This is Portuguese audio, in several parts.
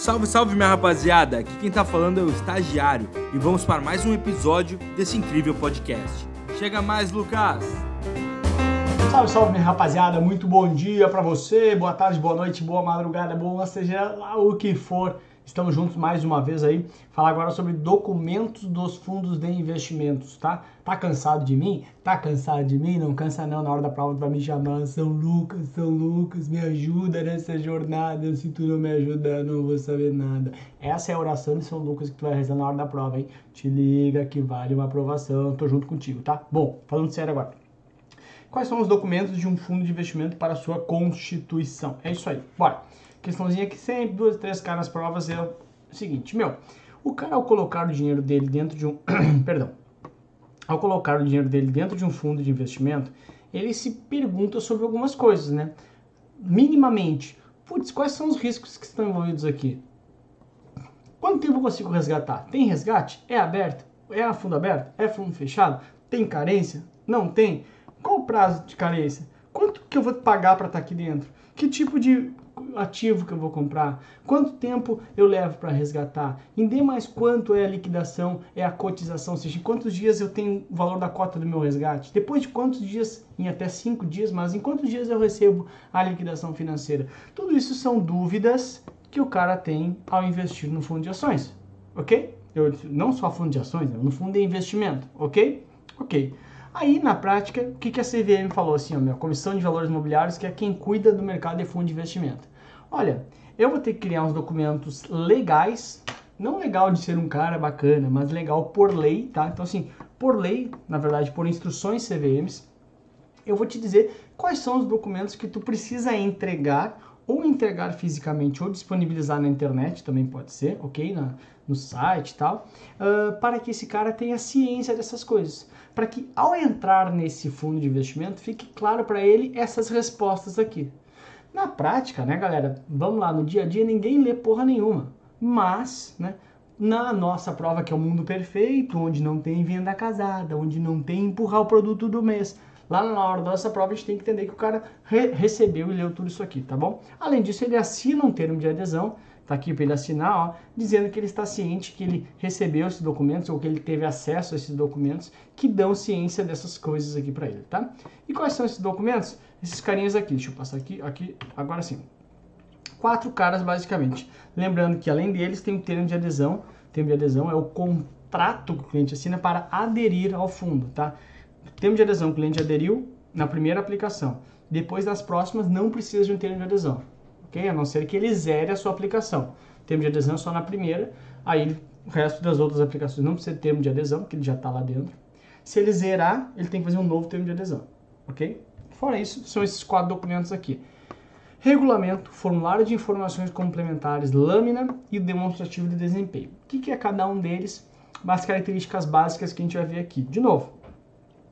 Salve, salve minha rapaziada! Aqui quem tá falando é o Estagiário e vamos para mais um episódio desse incrível podcast. Chega mais, Lucas! Salve, salve minha rapaziada, muito bom dia para você, boa tarde, boa noite, boa madrugada, boa seja lá o que for. Estamos juntos mais uma vez aí, falar agora sobre documentos dos fundos de investimentos, tá? Tá cansado de mim? Tá cansado de mim? Não cansa não, na hora da prova tu vai me chamar, São Lucas, São Lucas, me ajuda nessa jornada, se tu não me ajudar não vou saber nada. Essa é a oração de São Lucas que tu vai rezar na hora da prova, hein? Te liga que vale uma aprovação, tô junto contigo, tá? Bom, falando sério agora. Quais são os documentos de um fundo de investimento para sua constituição? É isso aí, bora! Questãozinha que sempre duas, três caras provas é o seguinte, meu, o cara ao colocar o dinheiro dele dentro de um, perdão, ao colocar o dinheiro dele dentro de um fundo de investimento, ele se pergunta sobre algumas coisas, né? Minimamente, putz, quais são os riscos que estão envolvidos aqui? Quanto tempo eu consigo resgatar? Tem resgate? É aberto? É fundo aberto? É fundo fechado? Tem carência? Não tem? Qual o prazo de carência? Quanto que eu vou pagar para estar aqui dentro? Que tipo de ativo que eu vou comprar, quanto tempo eu levo para resgatar, em D mais quanto é a liquidação, é a cotização, ou seja, em quantos dias eu tenho o valor da cota do meu resgate, depois de quantos dias, em até 5 dias, mas em quantos dias eu recebo a liquidação financeira. Tudo isso são dúvidas que o cara tem ao investir no fundo de ações, ok? Eu, não só fundo de ações, né? no fundo de investimento, ok? Ok. Aí, na prática, o que, que a CVM falou assim, ó, meu, Comissão de Valores Imobiliários, que é quem cuida do mercado de fundo de investimento. Olha, eu vou ter que criar uns documentos legais, não legal de ser um cara bacana, mas legal por lei, tá? Então, assim, por lei, na verdade, por instruções CVMs, eu vou te dizer quais são os documentos que tu precisa entregar ou entregar fisicamente ou disponibilizar na internet, também pode ser, ok? Na, no site e tal, uh, para que esse cara tenha ciência dessas coisas. Para que ao entrar nesse fundo de investimento fique claro para ele essas respostas aqui. Na prática, né, galera? Vamos lá, no dia a dia ninguém lê porra nenhuma. Mas, né, na nossa prova, que é o mundo perfeito, onde não tem venda casada, onde não tem empurrar o produto do mês, Lá na hora da nossa prova, a gente tem que entender que o cara re recebeu e leu tudo isso aqui, tá bom? Além disso, ele assina um termo de adesão, tá aqui para ele assinar, ó, dizendo que ele está ciente que ele recebeu esses documentos ou que ele teve acesso a esses documentos que dão ciência dessas coisas aqui para ele, tá? E quais são esses documentos? Esses carinhas aqui, deixa eu passar aqui, aqui, agora sim. Quatro caras, basicamente. Lembrando que além deles tem o termo de adesão, o termo de adesão é o contrato que o cliente assina para aderir ao fundo, tá? termo de adesão, o cliente aderiu na primeira aplicação. Depois das próximas, não precisa de um termo de adesão. Ok? A não ser que ele zere a sua aplicação. termo de adesão é só na primeira, aí o resto das outras aplicações não precisa de termo de adesão, porque ele já está lá dentro. Se ele zerar, ele tem que fazer um novo termo de adesão. Ok? Fora isso, são esses quatro documentos aqui. Regulamento, formulário de informações complementares, lâmina e demonstrativo de desempenho. O que, que é cada um deles? As características básicas que a gente vai ver aqui. De novo,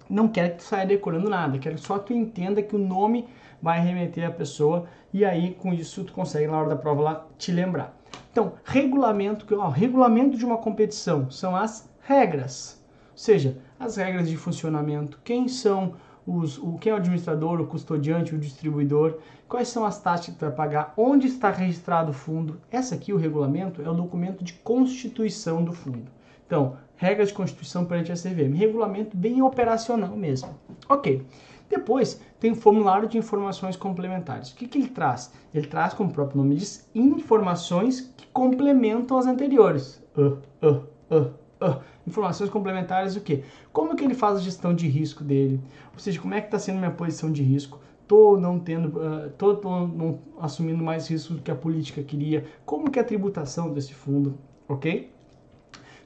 não quero que tu saia decorando nada, quero só que tu entenda que o nome vai remeter a pessoa e aí com isso tu consegue na hora da prova lá te lembrar. Então, regulamento, ó, regulamento de uma competição são as regras, ou seja, as regras de funcionamento, quem são os, o, quem é o administrador, o custodiante, o distribuidor, quais são as taxas que tu vai pagar, onde está registrado o fundo. Essa aqui, o regulamento, é o documento de constituição do fundo. Então, regras de constituição perante a CVM, regulamento bem operacional mesmo. Ok. Depois tem o formulário de informações complementares. O que, que ele traz? Ele traz, como o próprio nome diz, informações que complementam as anteriores. Uh, uh, uh, uh. Informações complementares o quê? Como que ele faz a gestão de risco dele? Ou seja, como é que está sendo minha posição de risco? Estou não tendo, uh, tô, tô não assumindo mais risco do que a política queria? Como que é a tributação desse fundo? Ok?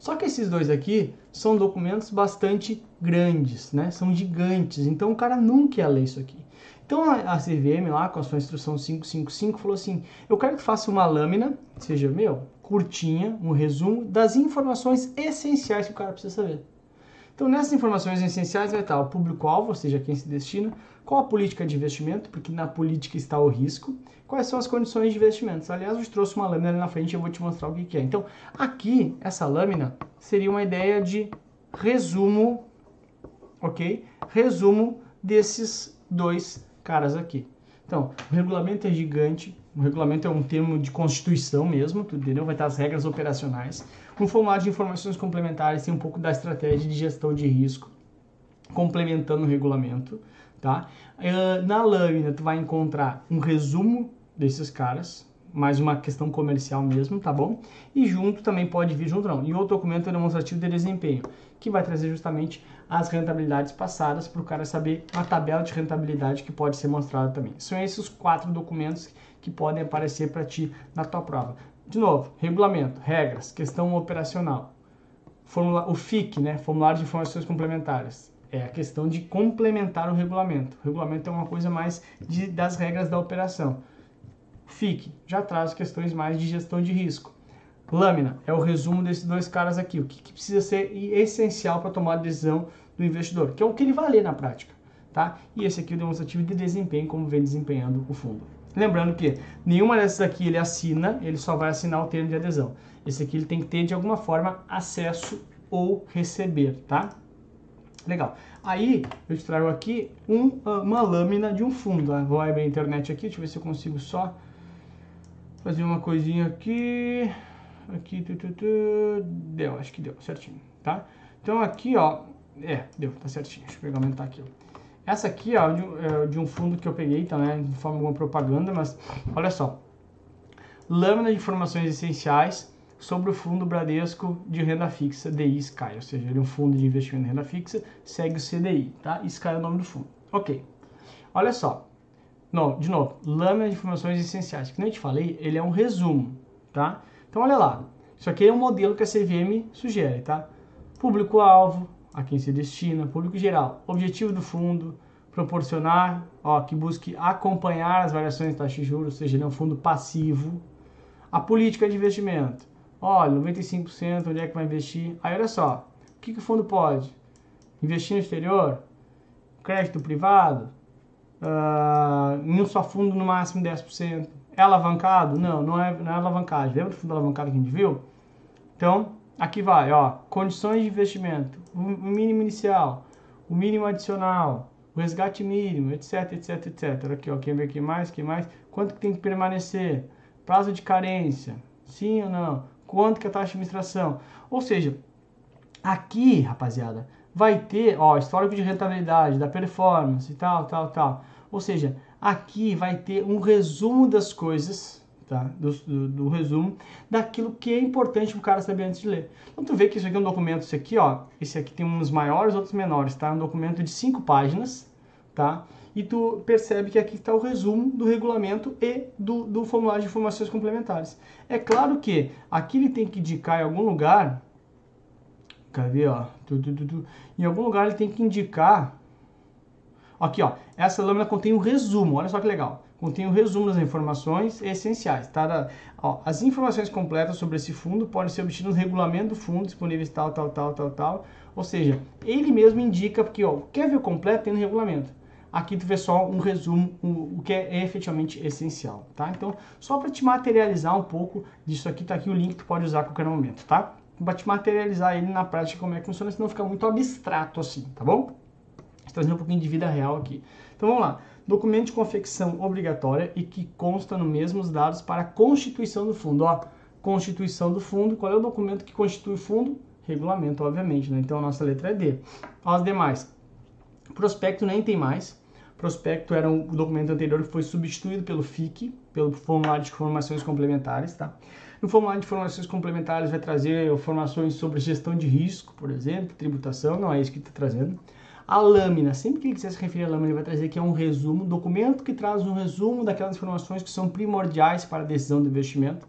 Só que esses dois aqui são documentos bastante grandes, né? São gigantes, então o cara nunca ia ler isso aqui. Então a, CVM lá com a sua instrução 555 falou assim: "Eu quero que faça uma lâmina, seja meu, curtinha, um resumo das informações essenciais que o cara precisa saber". Então, nessas informações essenciais vai estar o público-alvo, ou seja, quem se destina, qual a política de investimento, porque na política está o risco, quais são as condições de investimentos. Aliás, eu te trouxe uma lâmina ali na frente e eu vou te mostrar o que, é. Então, aqui, essa lâmina seria uma ideia de resumo, ok? Resumo desses dois caras aqui. Então, o regulamento é gigante, o regulamento é um termo de constituição mesmo, entendeu? Vai estar as regras operacionais. No formulário de informações complementares tem um pouco da estratégia de gestão de risco, complementando o regulamento, tá? Uh, na lâmina tu vai encontrar um resumo desses caras, mais uma questão comercial mesmo, tá bom? E junto também pode vir junto não, e outro documento demonstrativo de desempenho, que vai trazer justamente as rentabilidades passadas para o cara saber a tabela de rentabilidade que pode ser mostrada também. São esses quatro documentos que podem aparecer para ti na tua prova. De novo, regulamento, regras, questão operacional. Formula, o FIC, né, Formulário de Informações Complementares, é a questão de complementar o regulamento. O regulamento é uma coisa mais de, das regras da operação. FIC já traz questões mais de gestão de risco. Lâmina é o resumo desses dois caras aqui. O que, que precisa ser essencial para tomar a decisão do investidor, que é o que ele vai ler na prática. Tá? E esse aqui é o demonstrativo de desempenho, como vem desempenhando o fundo. Lembrando que nenhuma dessas aqui ele assina, ele só vai assinar o termo de adesão. Esse aqui ele tem que ter de alguma forma acesso ou receber, tá? Legal. Aí eu te trago aqui um, uma lâmina de um fundo. Tá? Vou abrir a internet aqui, deixa eu ver se eu consigo só fazer uma coisinha aqui. Aqui, tu, tu, tu, deu, acho que deu certinho, tá? Então aqui, ó, é, deu, tá certinho. Deixa eu pegar aumentar aqui. Essa aqui ó, de, é, de um fundo que eu peguei, tá, né, de forma alguma propaganda, mas olha só. Lâmina de informações essenciais sobre o fundo Bradesco de renda fixa DI Sky, ou seja, ele é um fundo de investimento em renda fixa, segue o CDI, tá? Sky é o nome do fundo. Ok. Olha só. Não, de novo, lâmina de informações essenciais. Que nem eu te falei, ele é um resumo, tá? Então olha lá. Isso aqui é um modelo que a CVM sugere, tá? Público-alvo, a quem se destina, público geral. Objetivo do fundo, proporcionar, ó, que busque acompanhar as variações de taxa de juros, ou seja, ele é um fundo passivo. A política de investimento. Olha, 95%, onde é que vai investir? Aí olha só, o que, que o fundo pode? Investir no exterior? Crédito privado? Uh, em um só fundo no máximo 10%. É alavancado? Não, não é, não é alavancagem. Lembra do fundo alavancado que a gente viu? Então, aqui vai, ó, condições de investimento o mínimo inicial, o mínimo adicional, o resgate mínimo, etc, etc, etc. Aqui, ó, quem vê aqui mais, que mais, quanto que tem que permanecer, prazo de carência, sim ou não, quanto que é a taxa de administração. Ou seja, aqui, rapaziada, vai ter, ó, histórico de rentabilidade, da performance e tal, tal, tal. Ou seja, aqui vai ter um resumo das coisas tá? Do, do, do, resumo daquilo que é importante o cara saber antes de ler. Então tu vê que isso aqui é um documento, esse aqui, ó, esse aqui tem uns maiores, outros menores, tá? Um documento de cinco páginas, tá? E tu percebe que aqui está o resumo do regulamento e do, do formulário de informações complementares. É claro que aqui ele tem que indicar em algum lugar, cadê, ó, tu, tu, tu, em algum lugar ele tem que indicar, aqui, ó, essa lâmina contém um resumo, olha só que legal contém o um resumo das informações essenciais. Tá? Ó, as informações completas sobre esse fundo podem ser obtidas no regulamento do fundo, disponíveis tal, tal, tal, tal, tal. Ou seja, ele mesmo indica, porque ó, quer ver o completo, tem no regulamento. Aqui tu vê só um resumo, o, o que é efetivamente essencial, tá? Então, só para te materializar um pouco disso aqui, tá aqui o link que tu pode usar a qualquer momento, tá? Para te materializar ele na prática como é que funciona, senão fica muito abstrato assim, tá bom? Trazer um pouquinho de vida real aqui. Então vamos lá. Documento de confecção obrigatória e que consta no mesmo os dados para a constituição do fundo. Ó, constituição do fundo, qual é o documento que constitui o fundo? Regulamento, obviamente, né? Então a nossa letra é D. As demais. Prospecto nem tem mais. Prospecto era um documento anterior que foi substituído pelo FIC, pelo formulário de informações complementares, tá? No formulário de informações complementares vai trazer informações sobre gestão de risco, por exemplo, tributação, não é isso que está trazendo. A lâmina, sempre que ele quiser se referir à lâmina, ele vai trazer que é um resumo, documento que traz um resumo daquelas informações que são primordiais para a decisão do investimento.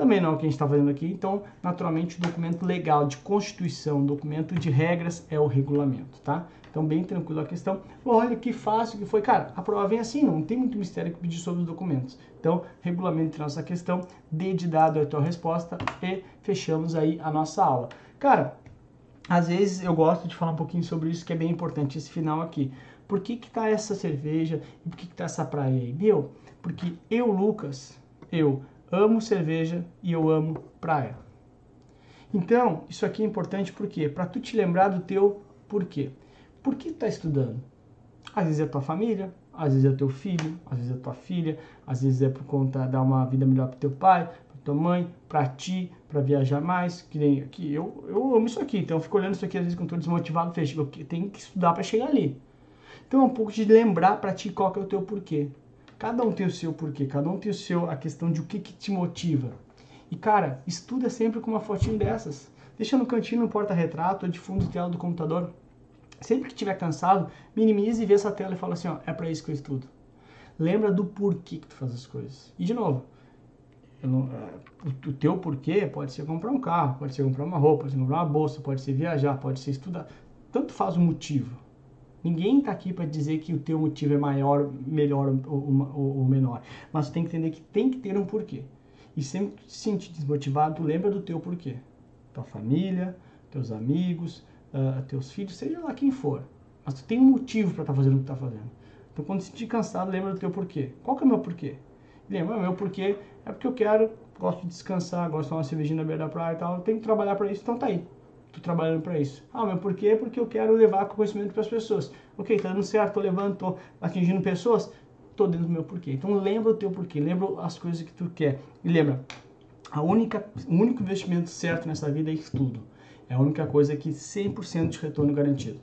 Também não é o que a gente está fazendo aqui, então, naturalmente, o documento legal de constituição, documento de regras é o regulamento, tá? Então, bem tranquilo a questão. Olha que fácil que foi. Cara, a prova vem assim, não tem muito mistério que pedir sobre os documentos. Então, regulamento de nossa questão, dê de dado a tua resposta e fechamos aí a nossa aula. Cara, às vezes eu gosto de falar um pouquinho sobre isso, que é bem importante esse final aqui. Por que que tá essa cerveja e por que que tá essa praia aí? Meu, porque eu, Lucas, eu amo cerveja e eu amo praia. Então, isso aqui é importante por quê? Para tu te lembrar do teu porquê. Por que tu tá estudando? Às vezes é tua família, às vezes é teu filho, às vezes é tua filha, às vezes é por conta de dar uma vida melhor para teu pai, para tua mãe, para ti, para viajar mais, que nem aqui. Eu, eu amo isso aqui, então eu fico olhando isso aqui às vezes quando estou desmotivado, fecho, eu tenho que estudar para chegar ali. Então é um pouco de lembrar para ti qual que é o teu porquê. Cada um tem o seu porquê, cada um tem o seu, a questão de o que, que te motiva. E cara, estuda sempre com uma fotinho dessas. Deixa no cantinho, no porta-retrato ou de fundo de tela do computador. Sempre que estiver cansado, minimize e vê essa tela e fala assim, ó, é para isso que eu estudo. Lembra do porquê que tu faz as coisas. E de novo, não, é, o teu porquê pode ser comprar um carro, pode ser comprar uma roupa, pode ser comprar uma bolsa, pode ser viajar, pode ser estudar. Tanto faz o motivo. Ninguém está aqui para dizer que o teu motivo é maior, melhor ou, ou, ou, menor. Mas tu tem que entender que tem que ter um porquê. E sempre que tu se sentir desmotivado, tu lembra do teu porquê. Tua família, teus amigos, uh, teus filhos, seja lá quem for. Mas tu tem um motivo para estar tá fazendo o que está fazendo. Então quando se sentir cansado, lembra do teu porquê. Qual que é o meu porquê? Lembra, o meu porquê é porque eu quero, gosto de descansar, gosto de tomar uma cervejinha na beira da praia e tal. Eu tenho que trabalhar para isso, então tá aí. Tô trabalhando para isso. Ah, mas por quê? Porque eu quero levar conhecimento para as pessoas. Ok, tá dando certo, tô levando, tô atingindo pessoas, tô dentro do meu porquê. Então lembra o teu porquê, lembra as coisas que tu quer. E lembra, a única, o único investimento certo nessa vida é estudo. É a única coisa que 100% de retorno garantido.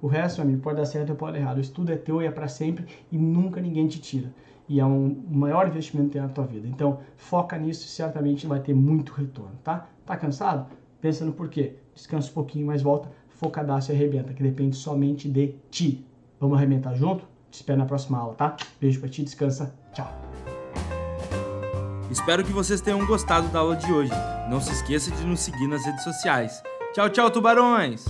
O resto, meu amigo, pode dar certo ou pode dar errado. O estudo é teu e é para sempre e nunca ninguém te tira. E é um maior investimento que tem na tua vida. Então, foca nisso e certamente vai ter muito retorno, tá? Tá cansado? Pensa no porquê. Descansa um pouquinho, mas volta, focadaço e arrebenta, que depende somente de ti. Vamos arrebentar junto? Te espero na próxima aula, tá? Beijo pra ti, descansa. Tchau. Espero que vocês tenham gostado da aula de hoje. Não se esqueça de nos seguir nas redes sociais. Tchau, tchau, tubarões!